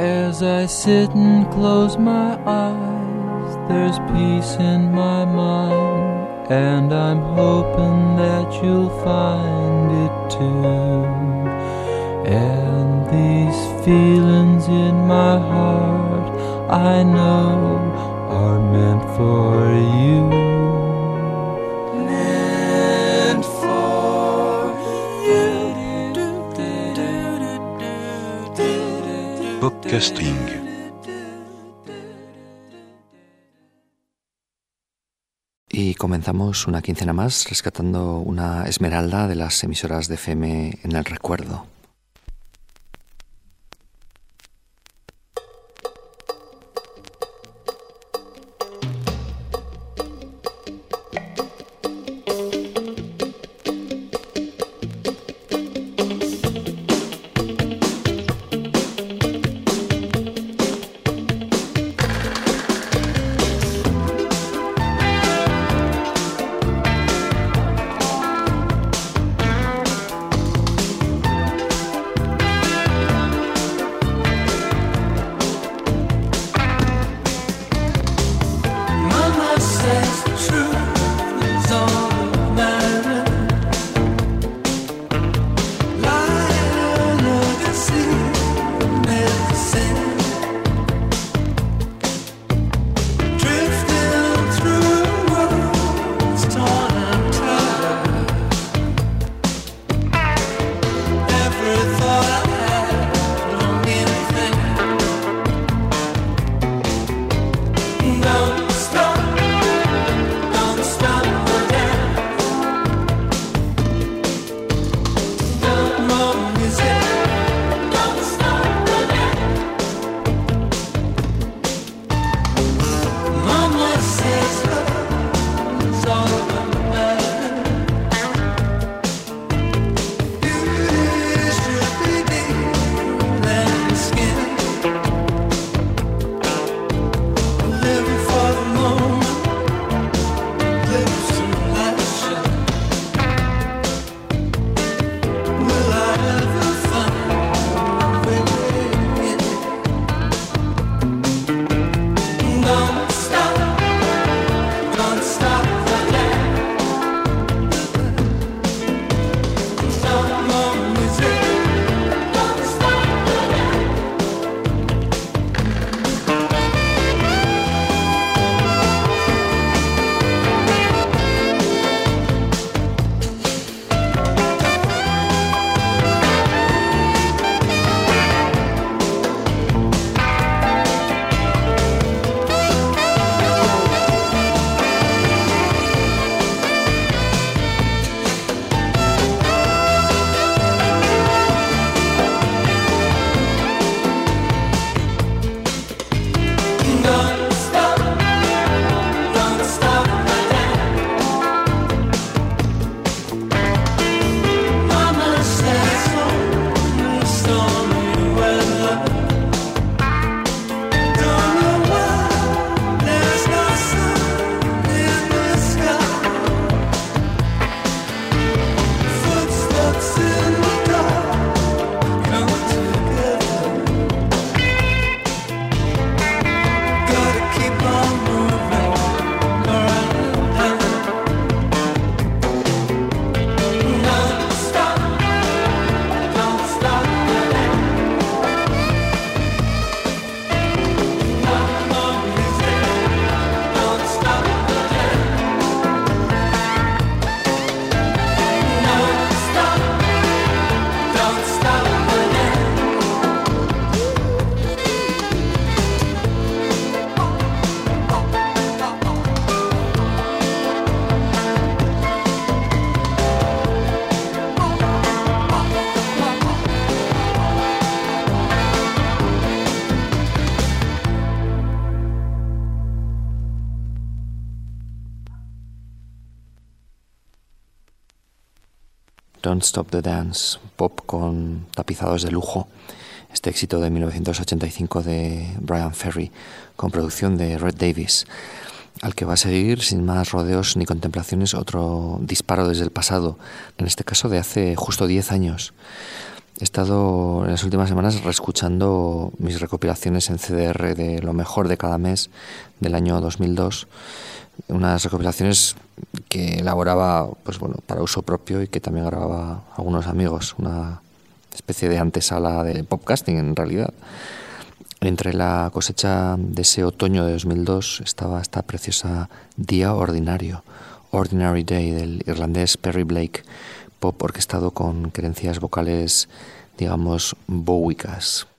As I sit and close my eyes, there's peace in my mind, and I'm hoping that you'll find it too. And these feelings in my heart, I know, are meant for you. Y comenzamos una quincena más rescatando una esmeralda de las emisoras de FM en el recuerdo. Don't Stop the Dance, pop con tapizados de lujo, este éxito de 1985 de Brian Ferry, con producción de Red Davis, al que va a seguir sin más rodeos ni contemplaciones otro disparo desde el pasado, en este caso de hace justo 10 años. he estado en las últimas semanas reescuchando mis recopilaciones en CDR de lo mejor de cada mes del año 2002. Unas recopilaciones que elaboraba pues bueno, para uso propio y que también grababa algunos amigos. Una especie de antesala de podcasting en realidad. Entre la cosecha de ese otoño de 2002 estaba esta preciosa Día Ordinario, Ordinary Day del irlandés Perry Blake pop orquestado con creencias vocales, digamos, bowicas.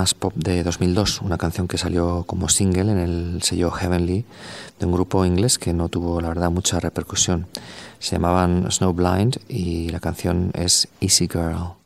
Más pop de 2002, una canción que salió como single en el sello Heavenly de un grupo inglés que no tuvo, la verdad, mucha repercusión. Se llamaban Snowblind y la canción es Easy Girl.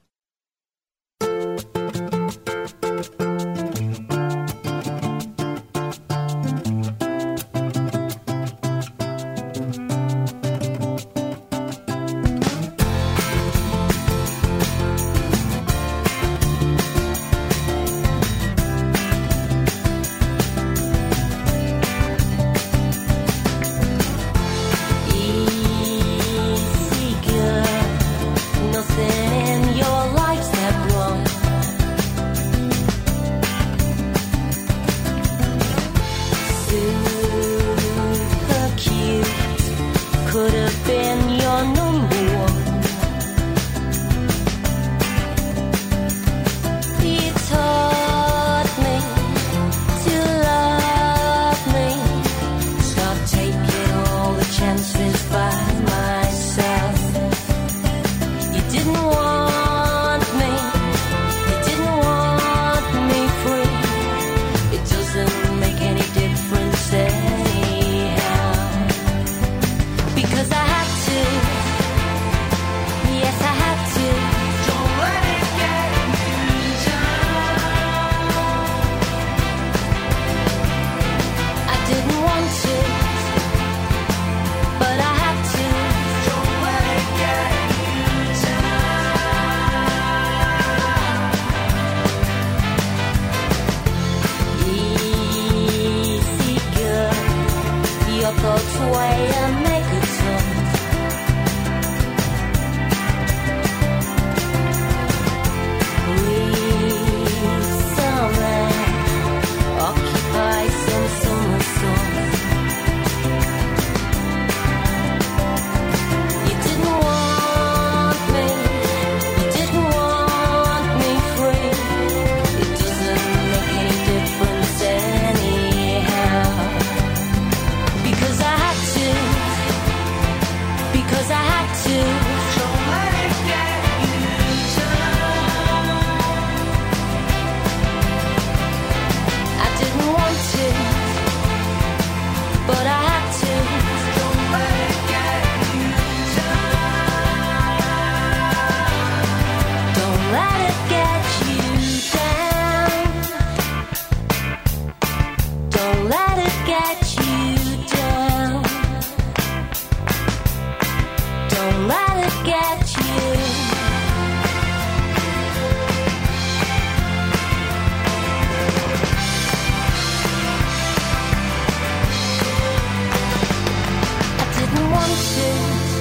conscience,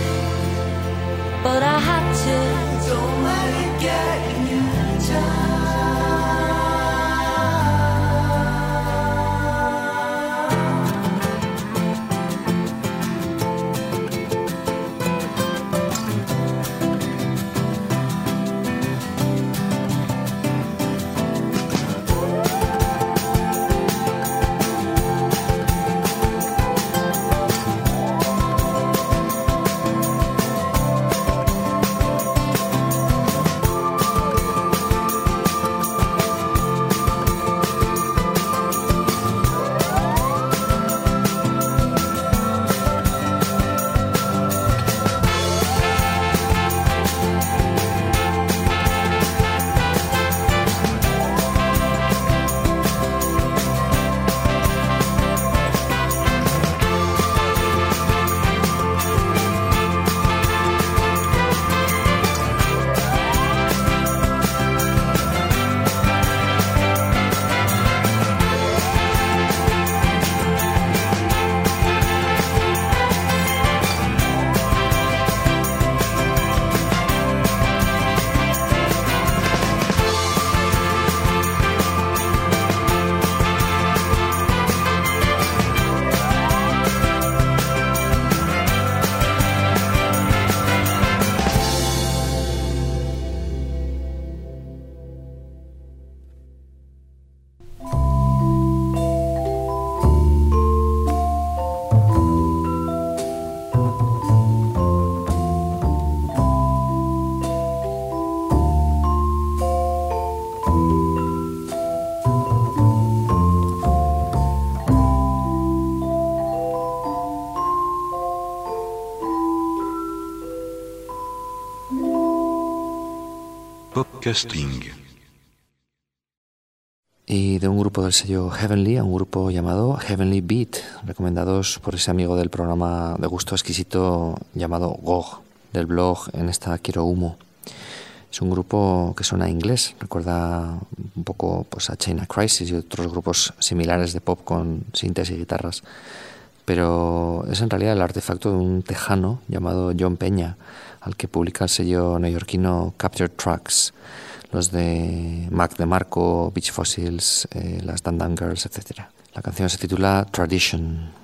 but I had to. Don't let it get in your time. Popcasting. Y de un grupo del sello Heavenly a un grupo llamado Heavenly Beat, recomendados por ese amigo del programa de gusto exquisito llamado GOG, del blog En esta quiero humo. Es un grupo que suena inglés, recuerda un poco pues, a China Crisis y otros grupos similares de pop con sintes y guitarras, pero es en realidad el artefacto de un tejano llamado John Peña, al que publica el sello neoyorquino Capture Tracks, los de Mac DeMarco, Beach Fossils, eh, las Dan Girls, etc. La canción se titula Tradition.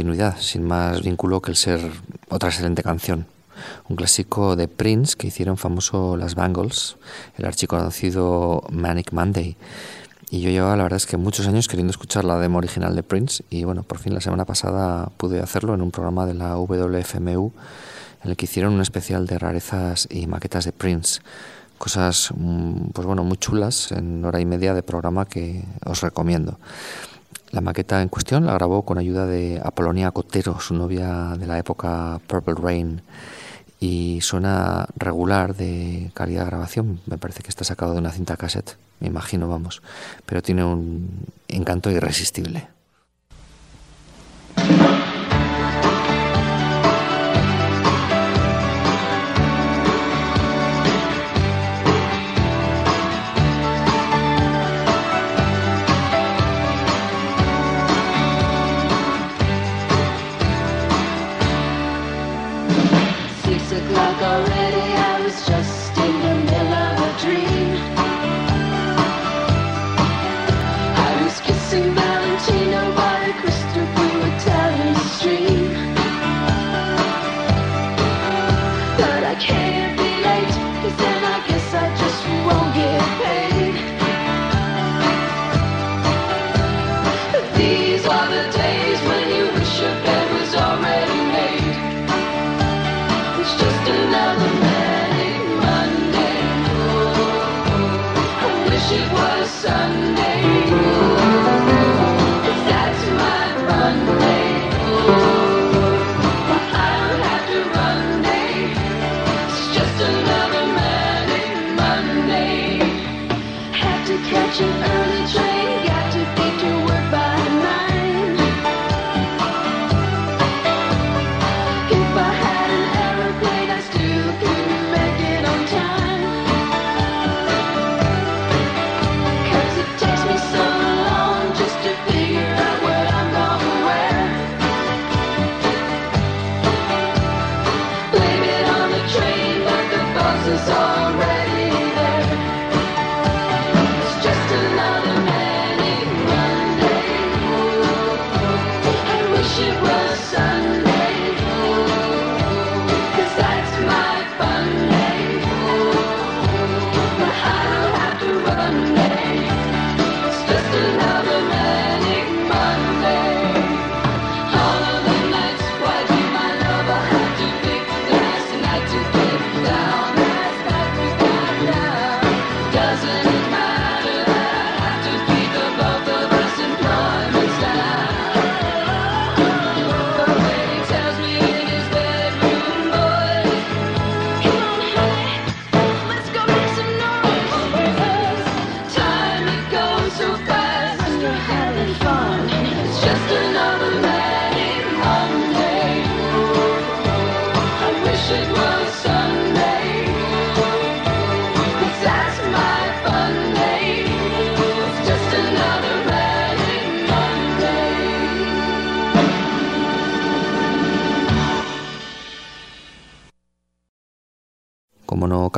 Continuidad, sin más vínculo que el ser otra excelente canción. Un clásico de Prince que hicieron famoso las Bangles, el archiconocido Manic Monday. Y yo llevaba la verdad es que muchos años queriendo escuchar la demo original de Prince y bueno, por fin la semana pasada pude hacerlo en un programa de la WFMU en el que hicieron un especial de rarezas y maquetas de Prince. Cosas mm, pues bueno, muy chulas en hora y media de programa que os recomiendo. La maqueta en cuestión la grabó con ayuda de Apolonia Cotero, su novia de la época Purple Rain, y suena regular de calidad de grabación. Me parece que está sacado de una cinta cassette, me imagino, vamos, pero tiene un encanto irresistible.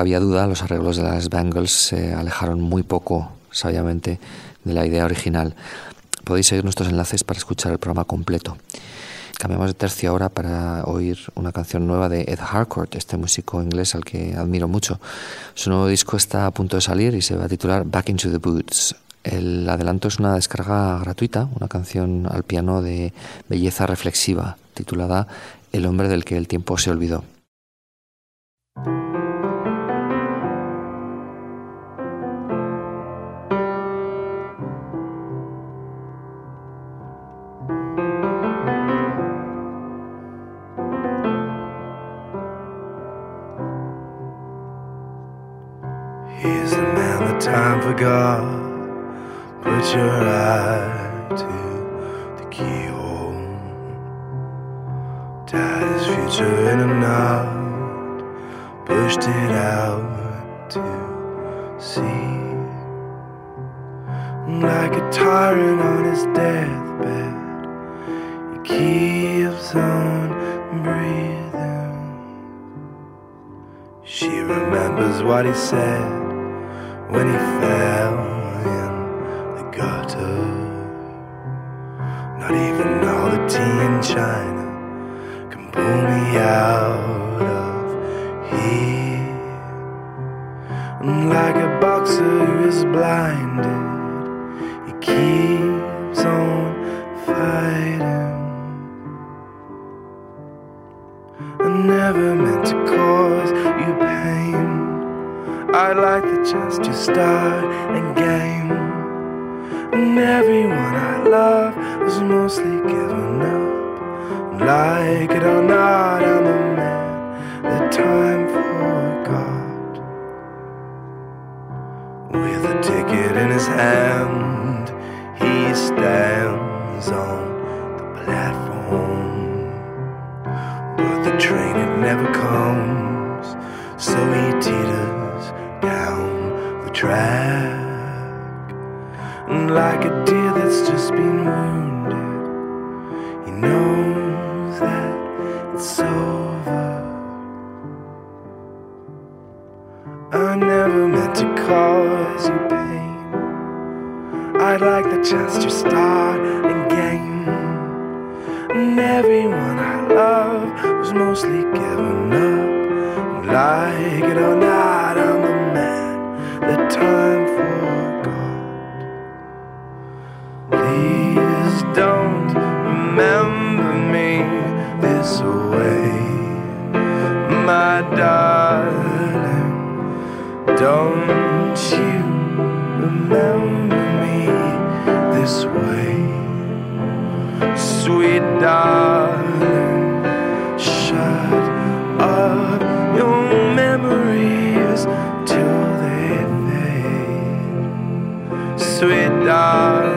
Había duda, los arreglos de las Bangles se alejaron muy poco, sabiamente, de la idea original. Podéis seguir nuestros enlaces para escuchar el programa completo. Cambiamos de tercio ahora para oír una canción nueva de Ed Harcourt, este músico inglés al que admiro mucho. Su nuevo disco está a punto de salir y se va a titular Back into the Boots. El adelanto es una descarga gratuita, una canción al piano de belleza reflexiva, titulada El hombre del que el tiempo se olvidó. Time forgot. Put your eye to the keyhole. Tied his future in a knot. Pushed it out to sea. Like a tyrant on his deathbed, he keeps on breathing. She remembers what he said when he fell in the gutter. Not even all the tea in China can pull me out of here. And like a boxer who is blinded, he keeps on fighting. I never meant to cause. I'd like the chance to start again. And everyone I love was mostly given up. Like it or not, I'm the man that time forgot. With a ticket in his hand, he stands on the platform. But the train, it never comes, so he teeters down the track. And like a deer that's just been wounded, he knows that it's over. I never meant to cause you pain. I'd like the chance to start again. And everyone I love was mostly given up. Like it or not, time forgot. Please don't remember me this way, my darling. Don't you remember me this way, sweet darling. die.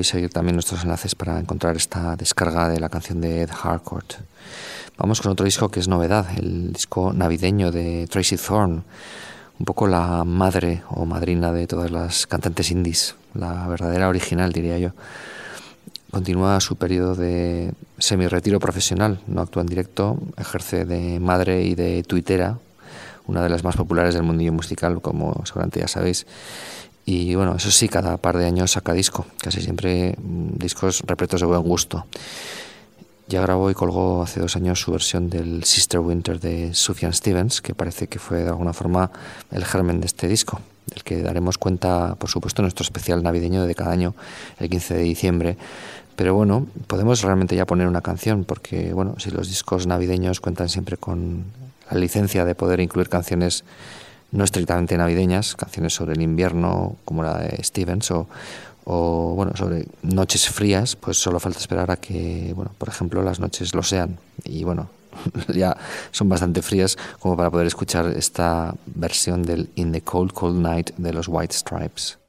Podéis seguir también nuestros enlaces para encontrar esta descarga de la canción de Ed Harcourt. Vamos con otro disco que es novedad, el disco navideño de Tracy Thorn, un poco la madre o madrina de todas las cantantes indies, la verdadera original diría yo. Continúa su periodo de semi-retiro profesional, no actúa en directo, ejerce de madre y de tuitera, una de las más populares del mundillo musical, como seguramente ya sabéis y bueno, eso sí, cada par de años saca disco, casi siempre mm, discos repletos de buen gusto. Ya grabó y colgó hace dos años su versión del Sister Winter de Sufjan Stevens, que parece que fue de alguna forma el germen de este disco, del que daremos cuenta, por supuesto, nuestro especial navideño de cada año, el 15 de diciembre. Pero bueno, podemos realmente ya poner una canción, porque bueno, si los discos navideños cuentan siempre con la licencia de poder incluir canciones no estrictamente navideñas, canciones sobre el invierno como la de Stevens o, o bueno, sobre noches frías, pues solo falta esperar a que, bueno, por ejemplo, las noches lo sean. Y bueno, ya son bastante frías como para poder escuchar esta versión del In the Cold Cold Night de los White Stripes.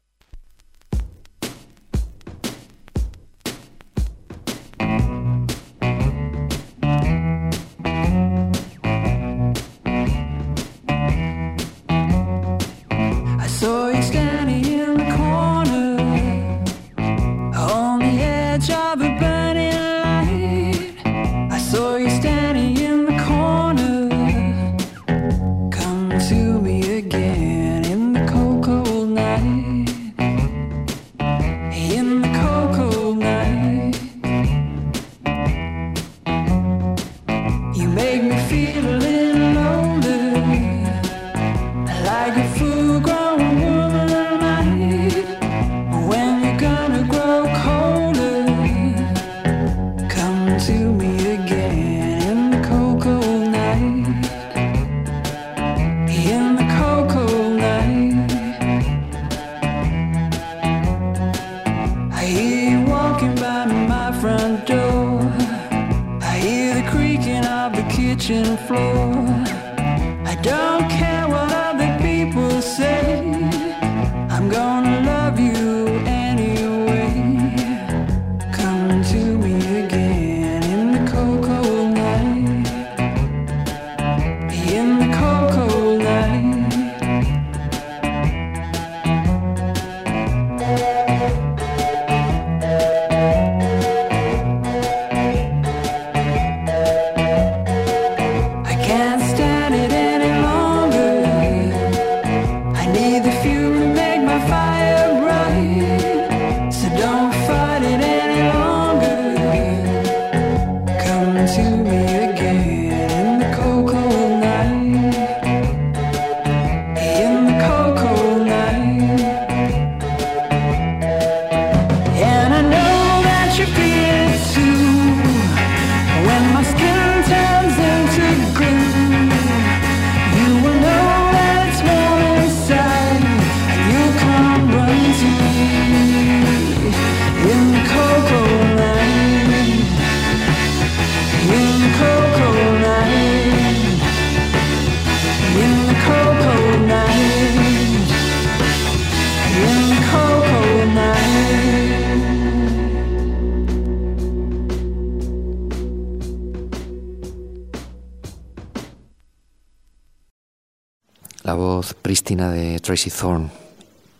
De Tracy Thorn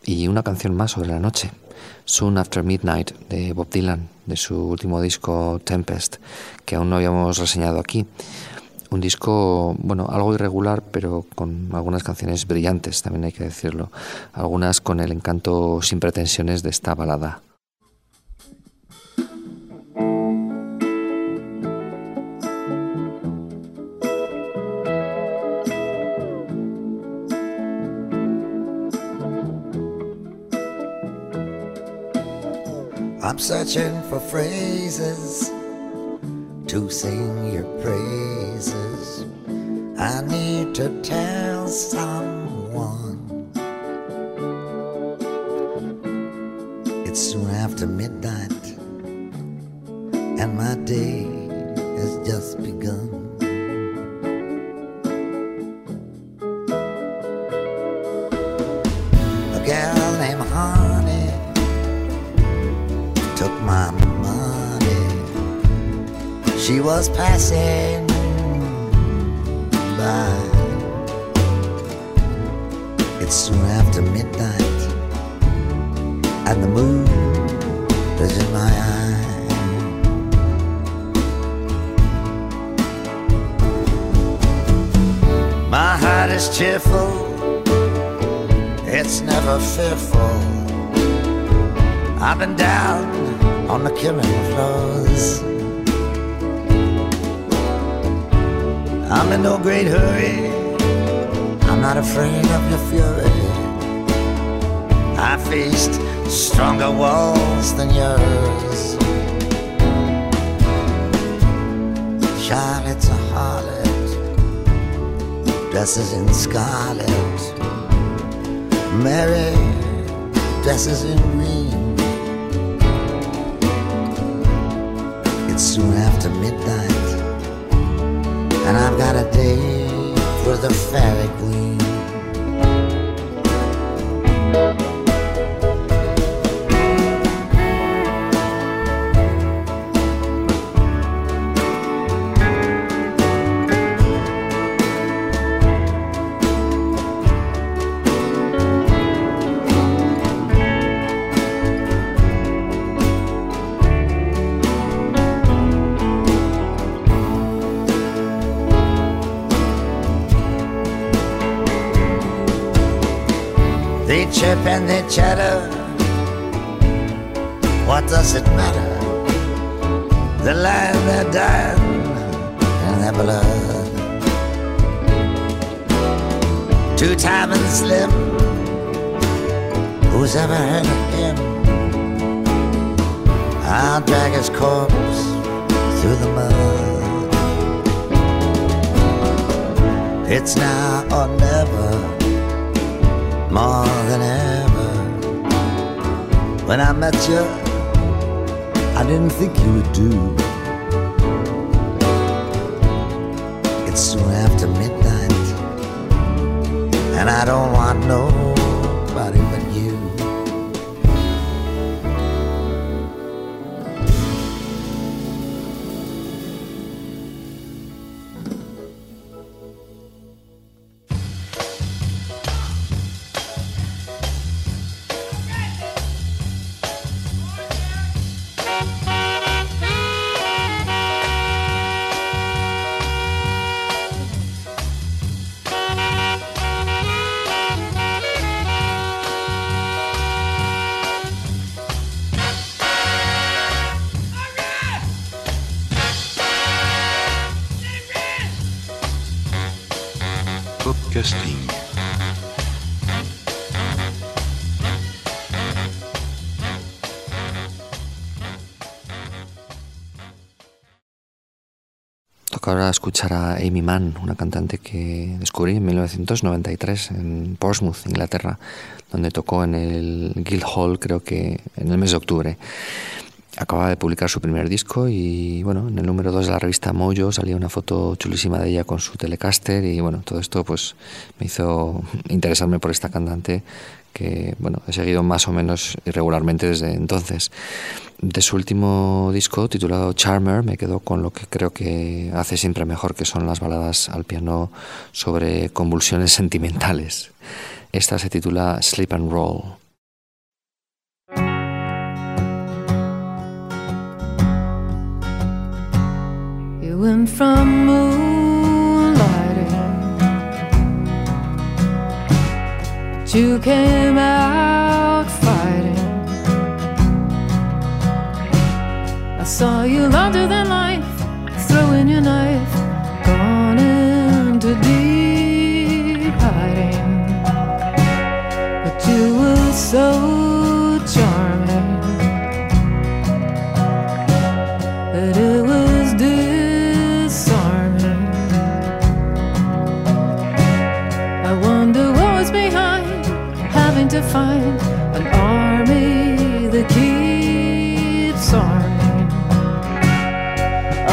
y una canción más sobre la noche, Soon After Midnight de Bob Dylan, de su último disco Tempest, que aún no habíamos reseñado aquí. Un disco, bueno, algo irregular, pero con algunas canciones brillantes, también hay que decirlo. Algunas con el encanto sin pretensiones de esta balada. I'm searching for phrases to sing your praises. I need to tell someone. It's soon after midnight, and my day has just begun. Was passing by. It's soon after midnight, and the moon is in my eye. My heart is cheerful, it's never fearful. I've been down on the killing floors. I'm in no great hurry. I'm not afraid of your fury. I faced stronger walls than yours. Charlotte's a harlot, dresses in scarlet. Mary dresses in green. It's soon after midnight and I've got a date for the fairy queen. Chirp and they chatter. What does it matter? The land they're dying in their blood. Two time and slim. Who's ever heard of him? I'll drag his corpse through the mud. It's now or never more than ever. When I met you, I didn't think you would do. It's soon after midnight, and I don't want nobody Toca ahora escuchar a Amy Mann, una cantante que descubrí en 1993 en Portsmouth, Inglaterra, donde tocó en el Guildhall creo que en el mes de octubre. Acababa de publicar su primer disco y bueno, en el número 2 de la revista Mojo salía una foto chulísima de ella con su Telecaster y bueno, todo esto pues me hizo interesarme por esta cantante que bueno, he seguido más o menos irregularmente desde entonces. De su último disco titulado Charmer me quedo con lo que creo que hace siempre mejor, que son las baladas al piano sobre convulsiones sentimentales. Esta se titula Sleep and Roll. Went from moonlighting, but you came out fighting. I saw you larger than life, throwing your knife, gone into deep hiding. But you were so find an army that keeps arming.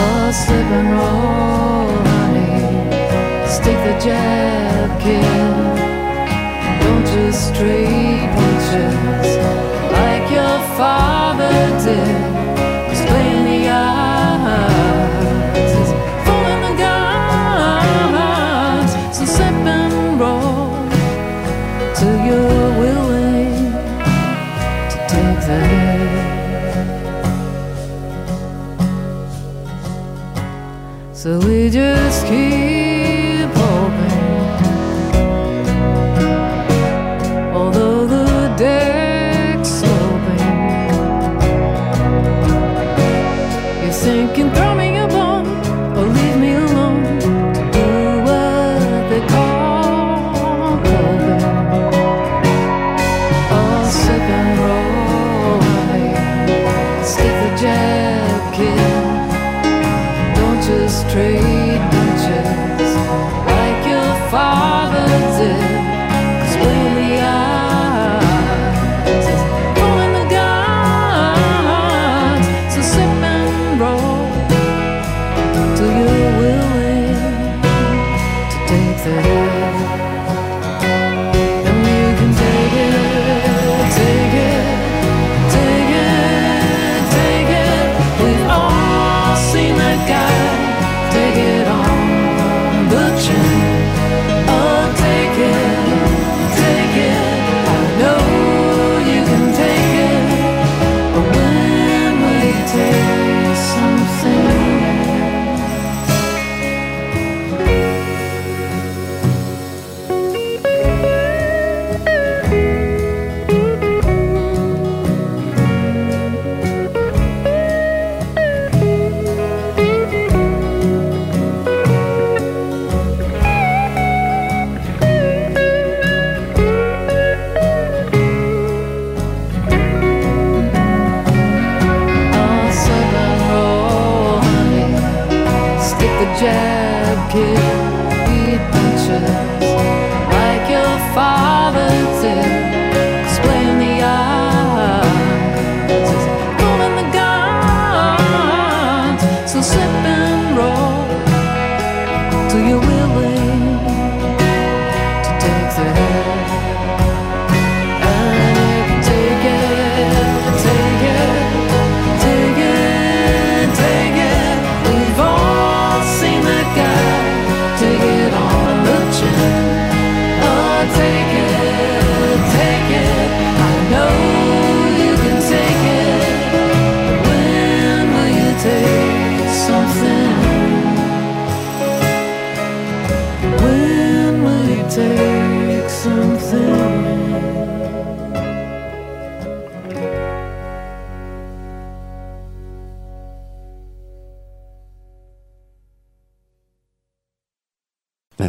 A slip and roll, honey. Stick the jab, kid. Don't just straight punches like your father So we just keep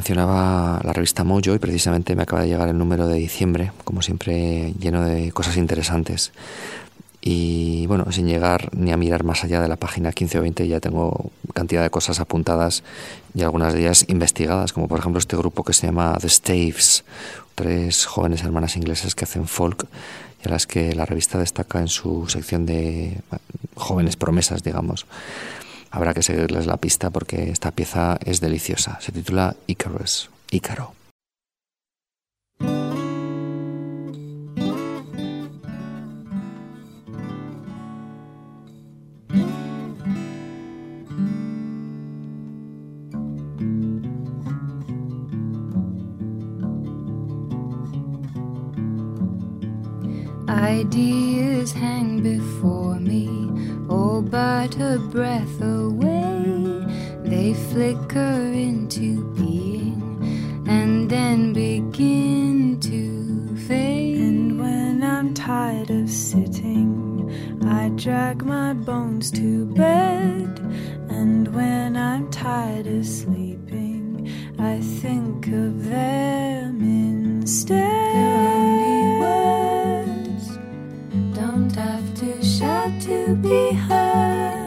Mencionaba la revista Mojo y precisamente me acaba de llegar el número de diciembre, como siempre lleno de cosas interesantes. Y bueno, sin llegar ni a mirar más allá de la página 15 o 20 ya tengo cantidad de cosas apuntadas y algunas de ellas investigadas, como por ejemplo este grupo que se llama The Staves, tres jóvenes hermanas inglesas que hacen folk y a las que la revista destaca en su sección de jóvenes promesas, digamos. Habrá que seguirles la pista porque esta pieza es deliciosa. Se titula Icarus, Ícaro. Ideas hang before oh, but a breath away. They flicker into being and then begin to fade. And when I'm tired of sitting, I drag my bones to bed. And when I'm tired of sleeping, I think of them instead. Only words, don't have to to be heard.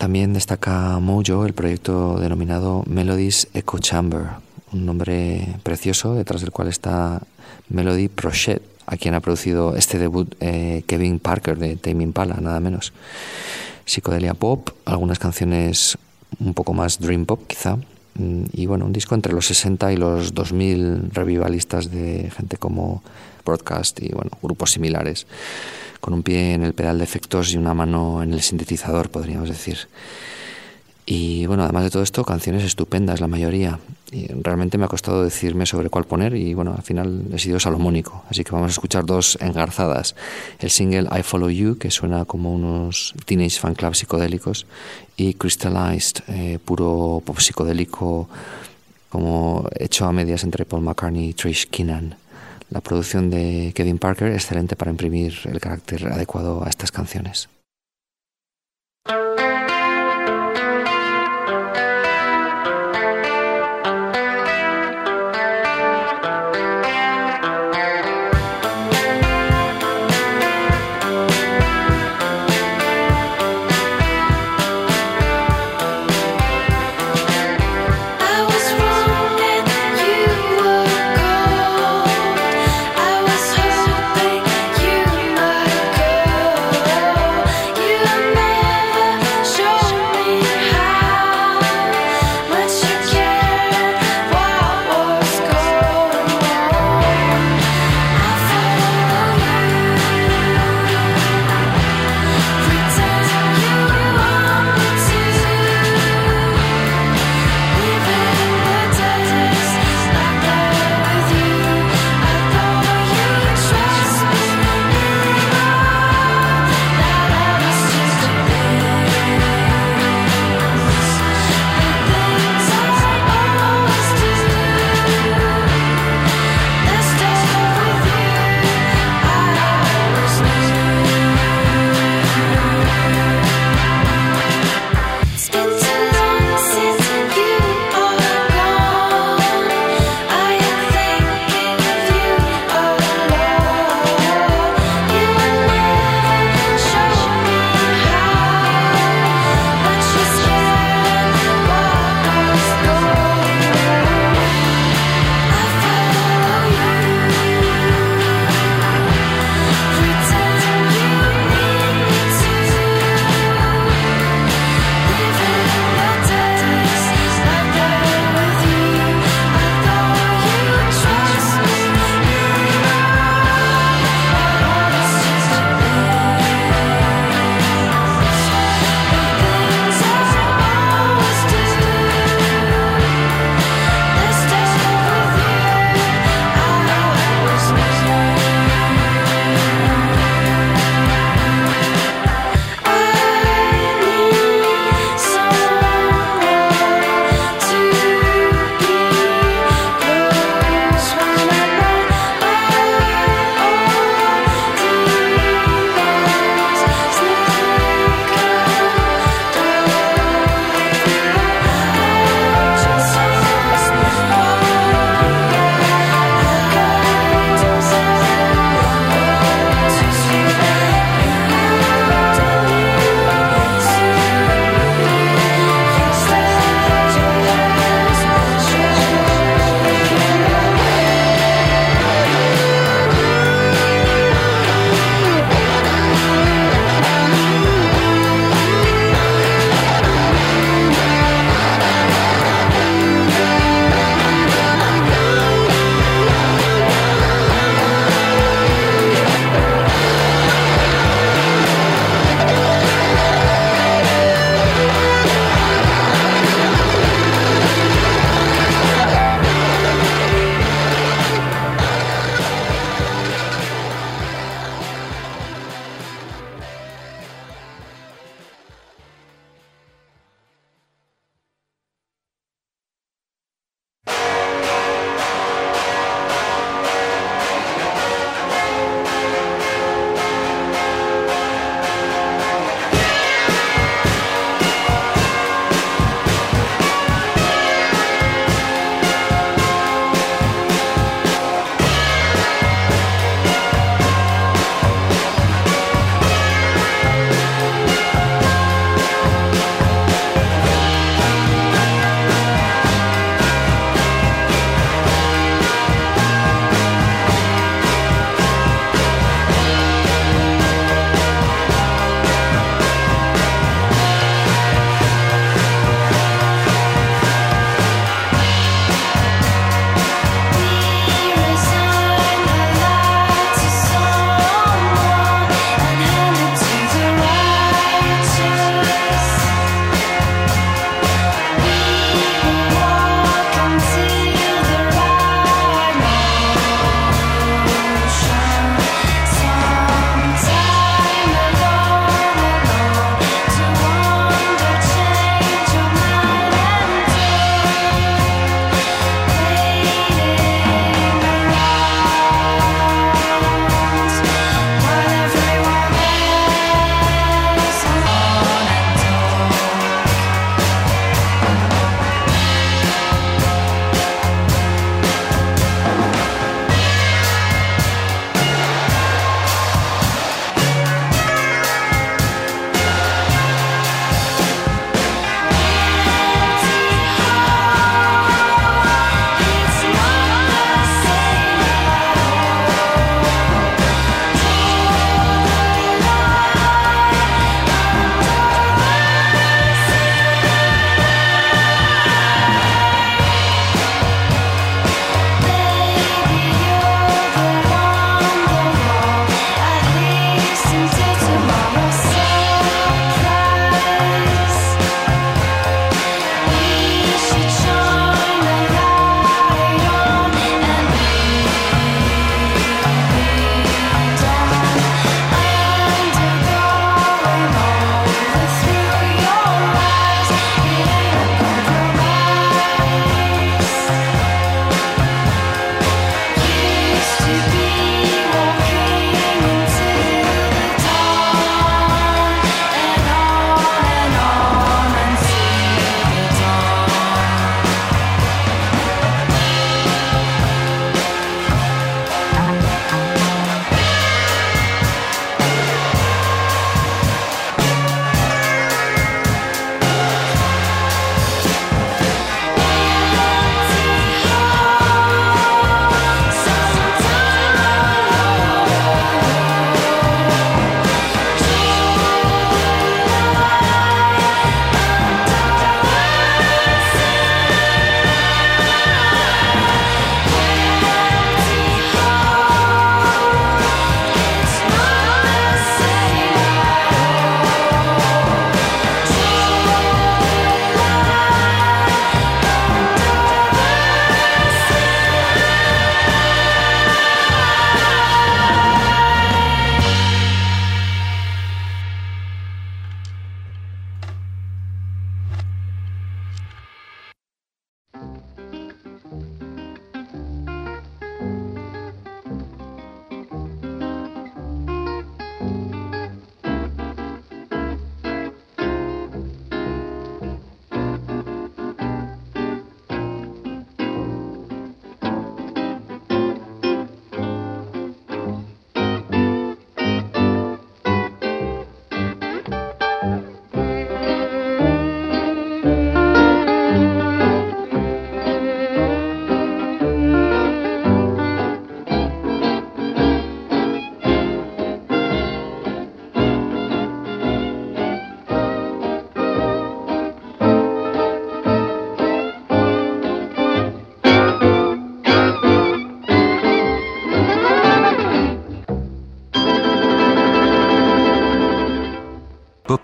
También destaca Mojo el proyecto denominado Melodies Echo Chamber, un nombre precioso detrás del cual está Melody Prochet, a quien ha producido este debut eh, Kevin Parker de Tame Impala, nada menos. Psicodelia pop, algunas canciones un poco más dream pop quizá, mm, y bueno, un disco entre los 60 y los 2000 revivalistas de gente como Broadcast y bueno, grupos similares con un pie en el pedal de efectos y una mano en el sintetizador, podríamos decir. Y bueno, además de todo esto, canciones estupendas, la mayoría. Y realmente me ha costado decirme sobre cuál poner y bueno, al final he sido salomónico. Así que vamos a escuchar dos engarzadas. El single I Follow You, que suena como unos teenage fan club psicodélicos, y Crystallized, eh, puro pop psicodélico, como hecho a medias entre Paul McCartney y Trish Keenan. La producción de Kevin Parker, excelente para imprimir el carácter adecuado a estas canciones.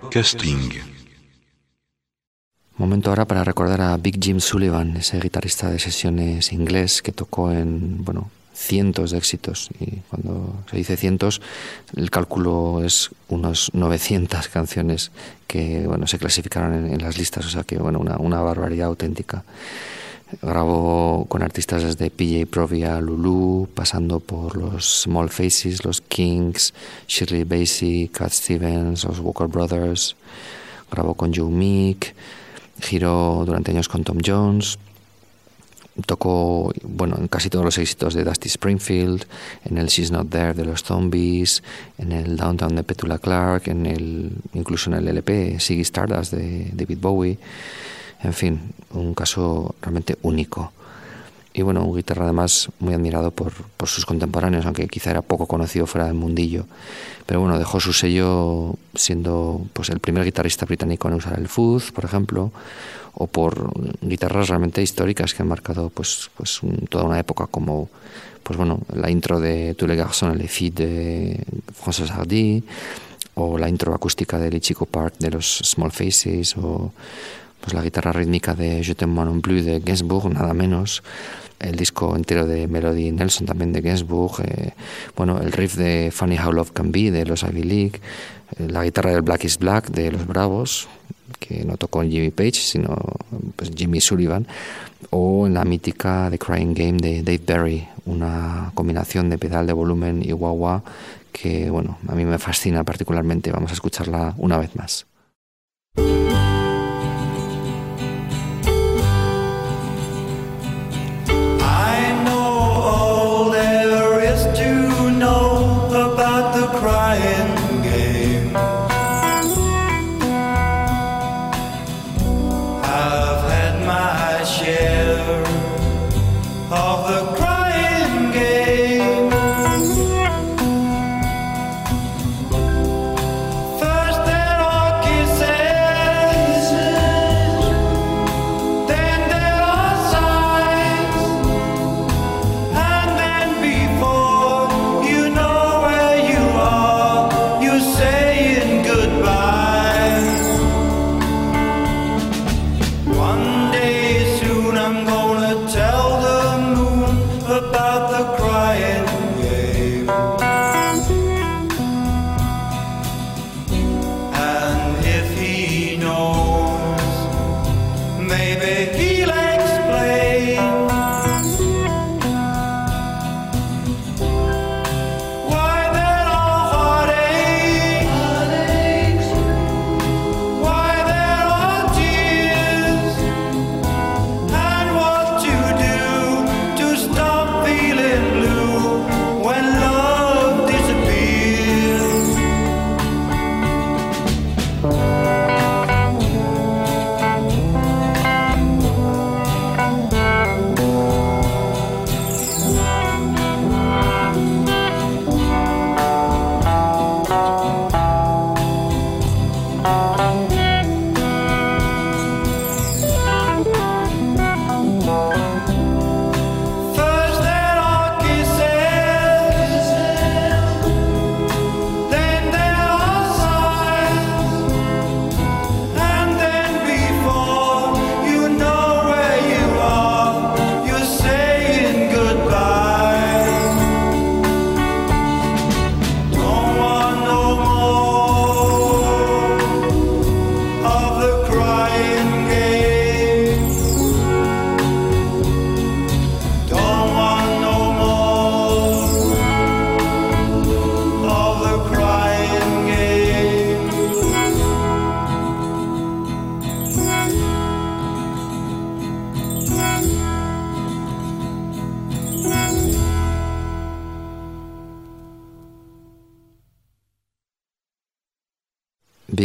Podcasting. Momento ahora para recordar a Big Jim Sullivan, ese guitarrista de sesiones inglés que tocó en, bueno, cientos de éxitos. Y cuando se dice cientos, el cálculo es unos 900 canciones que, bueno, se clasificaron en, las listas. O sea que, bueno, una barbaridad auténtica. Grabó con artistas desde PJ Provia, Lulu, pasando por los Small Faces, los Kings, Shirley Bassey, Cat Stevens, los Walker Brothers. Grabó con Joe Meek, giró durante años con Tom Jones. Tocó, bueno, en casi todos los éxitos de Dusty Springfield, en el She's Not There de los Zombies, en el Downtown de Petula Clark, en el, incluso en el LP Siggy Stardust de David Bowie. En fin, un caso realmente único. Y bueno, un guitarra además muy admirado por, por, sus contemporáneos, aunque quizá era poco conocido fuera del mundillo. Pero bueno, dejó su sello siendo pues el primer guitarrista británico en usar el fuzz, por ejemplo, o por guitarras realmente históricas que han marcado pues, pues toda una época como pues bueno, la intro de Tous les garçons et les filles de François Hardy, o la intro acústica de Lichico Park de los Small Faces, o pues la guitarra rítmica de Je t'aime non plus de Gainsbourg, nada menos, el disco entero de Melody Nelson también de Gainsbourg, eh, bueno, el riff de Funny How Love Can Be de los Ivy League, eh, la guitarra del Black is Black de los Bravos, que no tocó Jimmy Page, sino pues, Jimmy Sullivan, o en la mítica The Crying Game de Dave Berry, una combinación de pedal de volumen y wah que, bueno, a mí me fascina particularmente. Vamos a escucharla una vez más.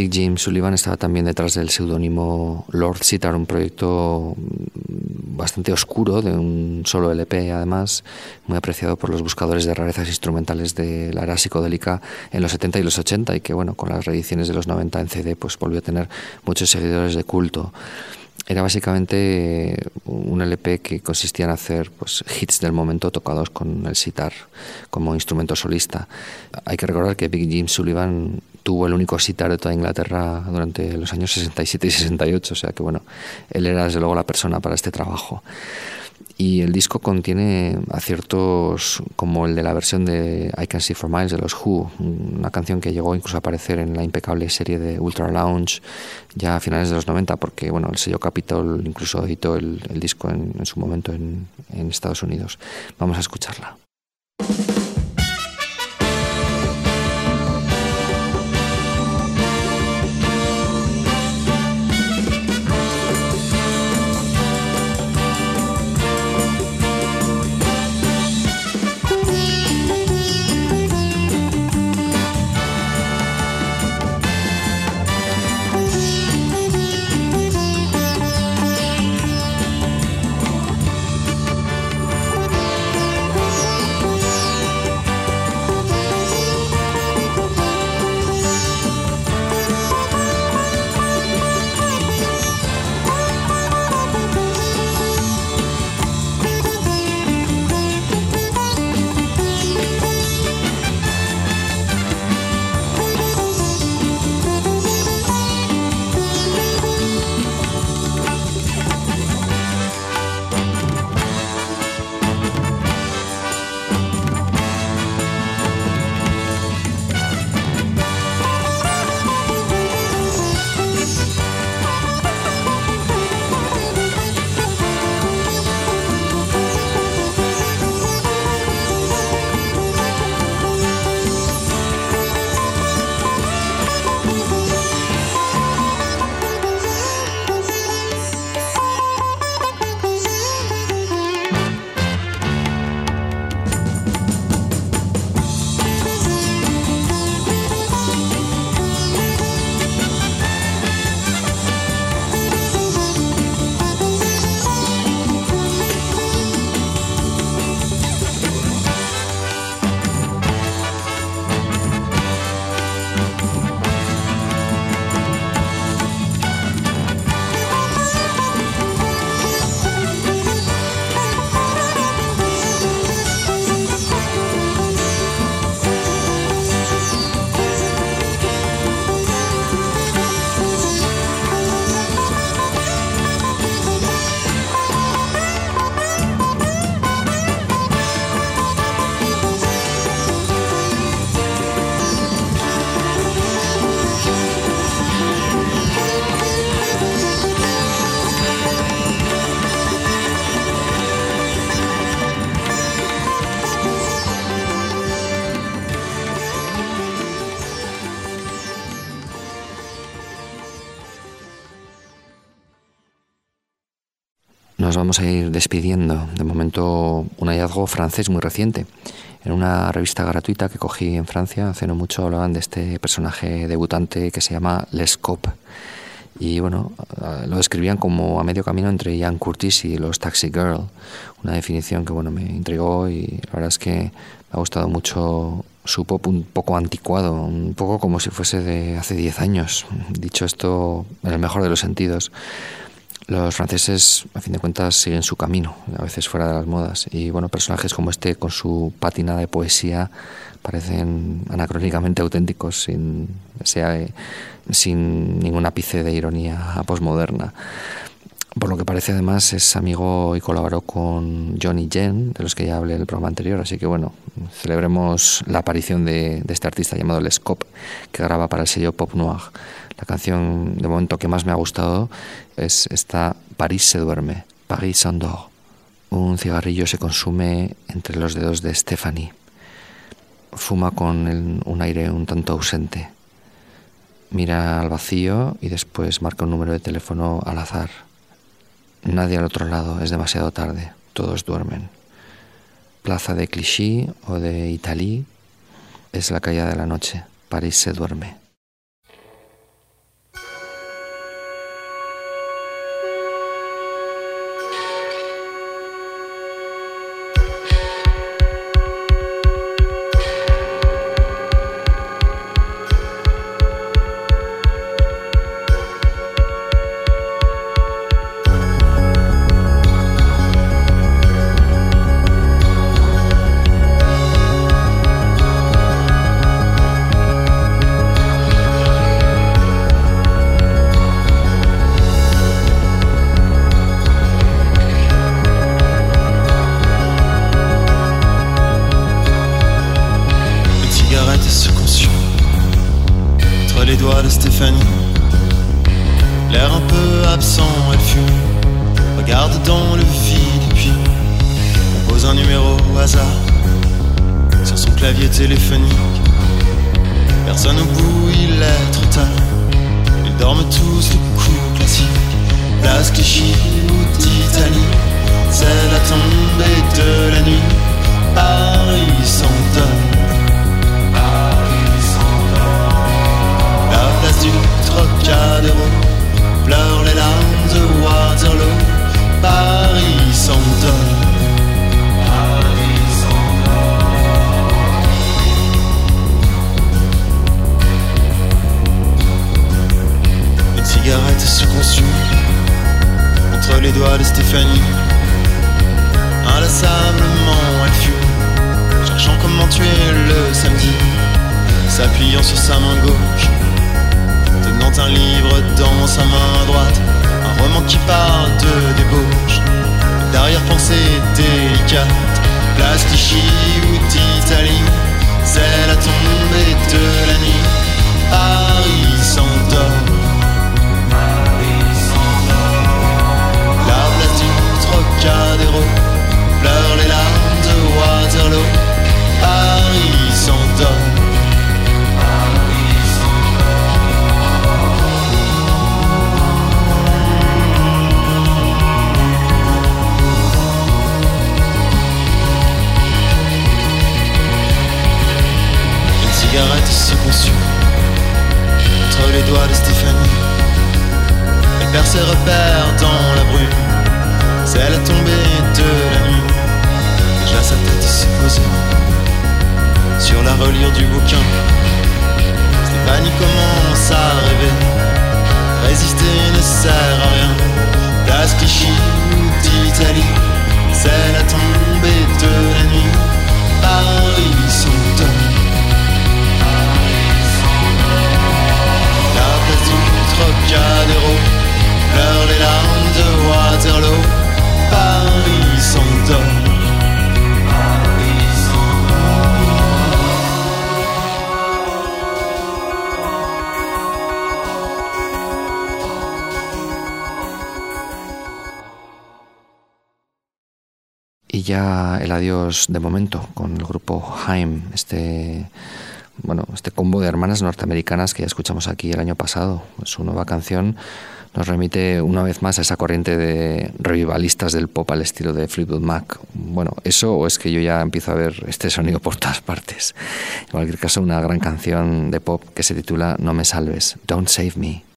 Big Jim Sullivan estaba también detrás del seudónimo Lord Sitar, un proyecto mm, bastante oscuro, de un solo LP además, muy apreciado por los buscadores de rarezas instrumentales de la era psicodélica en los 70 y los 80 y que bueno, con las reediciones de los 90 en CD pues volvió a tener muchos seguidores de culto. Era básicamente un LP que consistía en hacer pues, hits del momento tocados con el sitar como instrumento solista. Hay que recordar que Big Jim Sullivan tuvo el único sitar de toda Inglaterra durante los años 67 y 68, o sea que bueno, él era desde luego la persona para este trabajo. Y el disco contiene aciertos como el de la versión de I Can See For Miles de los Who, una canción que llegó incluso a aparecer en la impecable serie de Ultra Lounge ya a finales de los 90, porque bueno, el sello Capitol incluso editó el, el disco en, en, su momento en, en Estados Unidos. Vamos a escucharla. Despidiendo. De momento, un hallazgo francés muy reciente. En una revista gratuita que cogí en Francia hace no mucho hablaban de este personaje debutante que se llama Lescope. Y bueno, lo describían como a medio camino entre Ian Curtis y los Taxi Girl. Una definición que bueno, me intrigó y la verdad es que me ha gustado mucho su pop un poco anticuado, un poco como si fuese de hace 10 años. Dicho esto, en el mejor de los sentidos los franceses, a fin de cuentas, siguen su camino, a veces fuera de las modas. Y bueno, personajes como este, con su patina de poesía, parecen anacrónicamente auténticos, sin, sea, sin ningún ápice de ironía posmoderna. Por lo que parece, además, es amigo y colaboró con Johnny Jen, de los que ya hablé en el programa anterior. Así que, bueno, celebremos la aparición de, este artista llamado Les Cop, que graba para el sello Pop Noir. La canción de momento que más me ha gustado es esta París se duerme, Paris s'endort. Un cigarrillo se consume entre los dedos de Stephanie. Fuma con un aire un tanto ausente. Mira al vacío y después marca un número de teléfono al azar. Nadie al otro lado, es demasiado tarde, todos duermen. Plaza de Clichy o de Italie es la calle de la noche, París se duerme. y ya el adiós de momento con el grupo Haim, este bueno, este combo de hermanas norteamericanas que ya escuchamos aquí el año pasado. Su nueva canción nos remite una vez más a esa corriente de revivalistas del pop al estilo de Fleetwood Mac. Bueno, eso o es que yo ya empiezo a ver este sonido por todas partes. En cualquier caso, una gran canción de pop que se titula No me salves, Don't Save Me.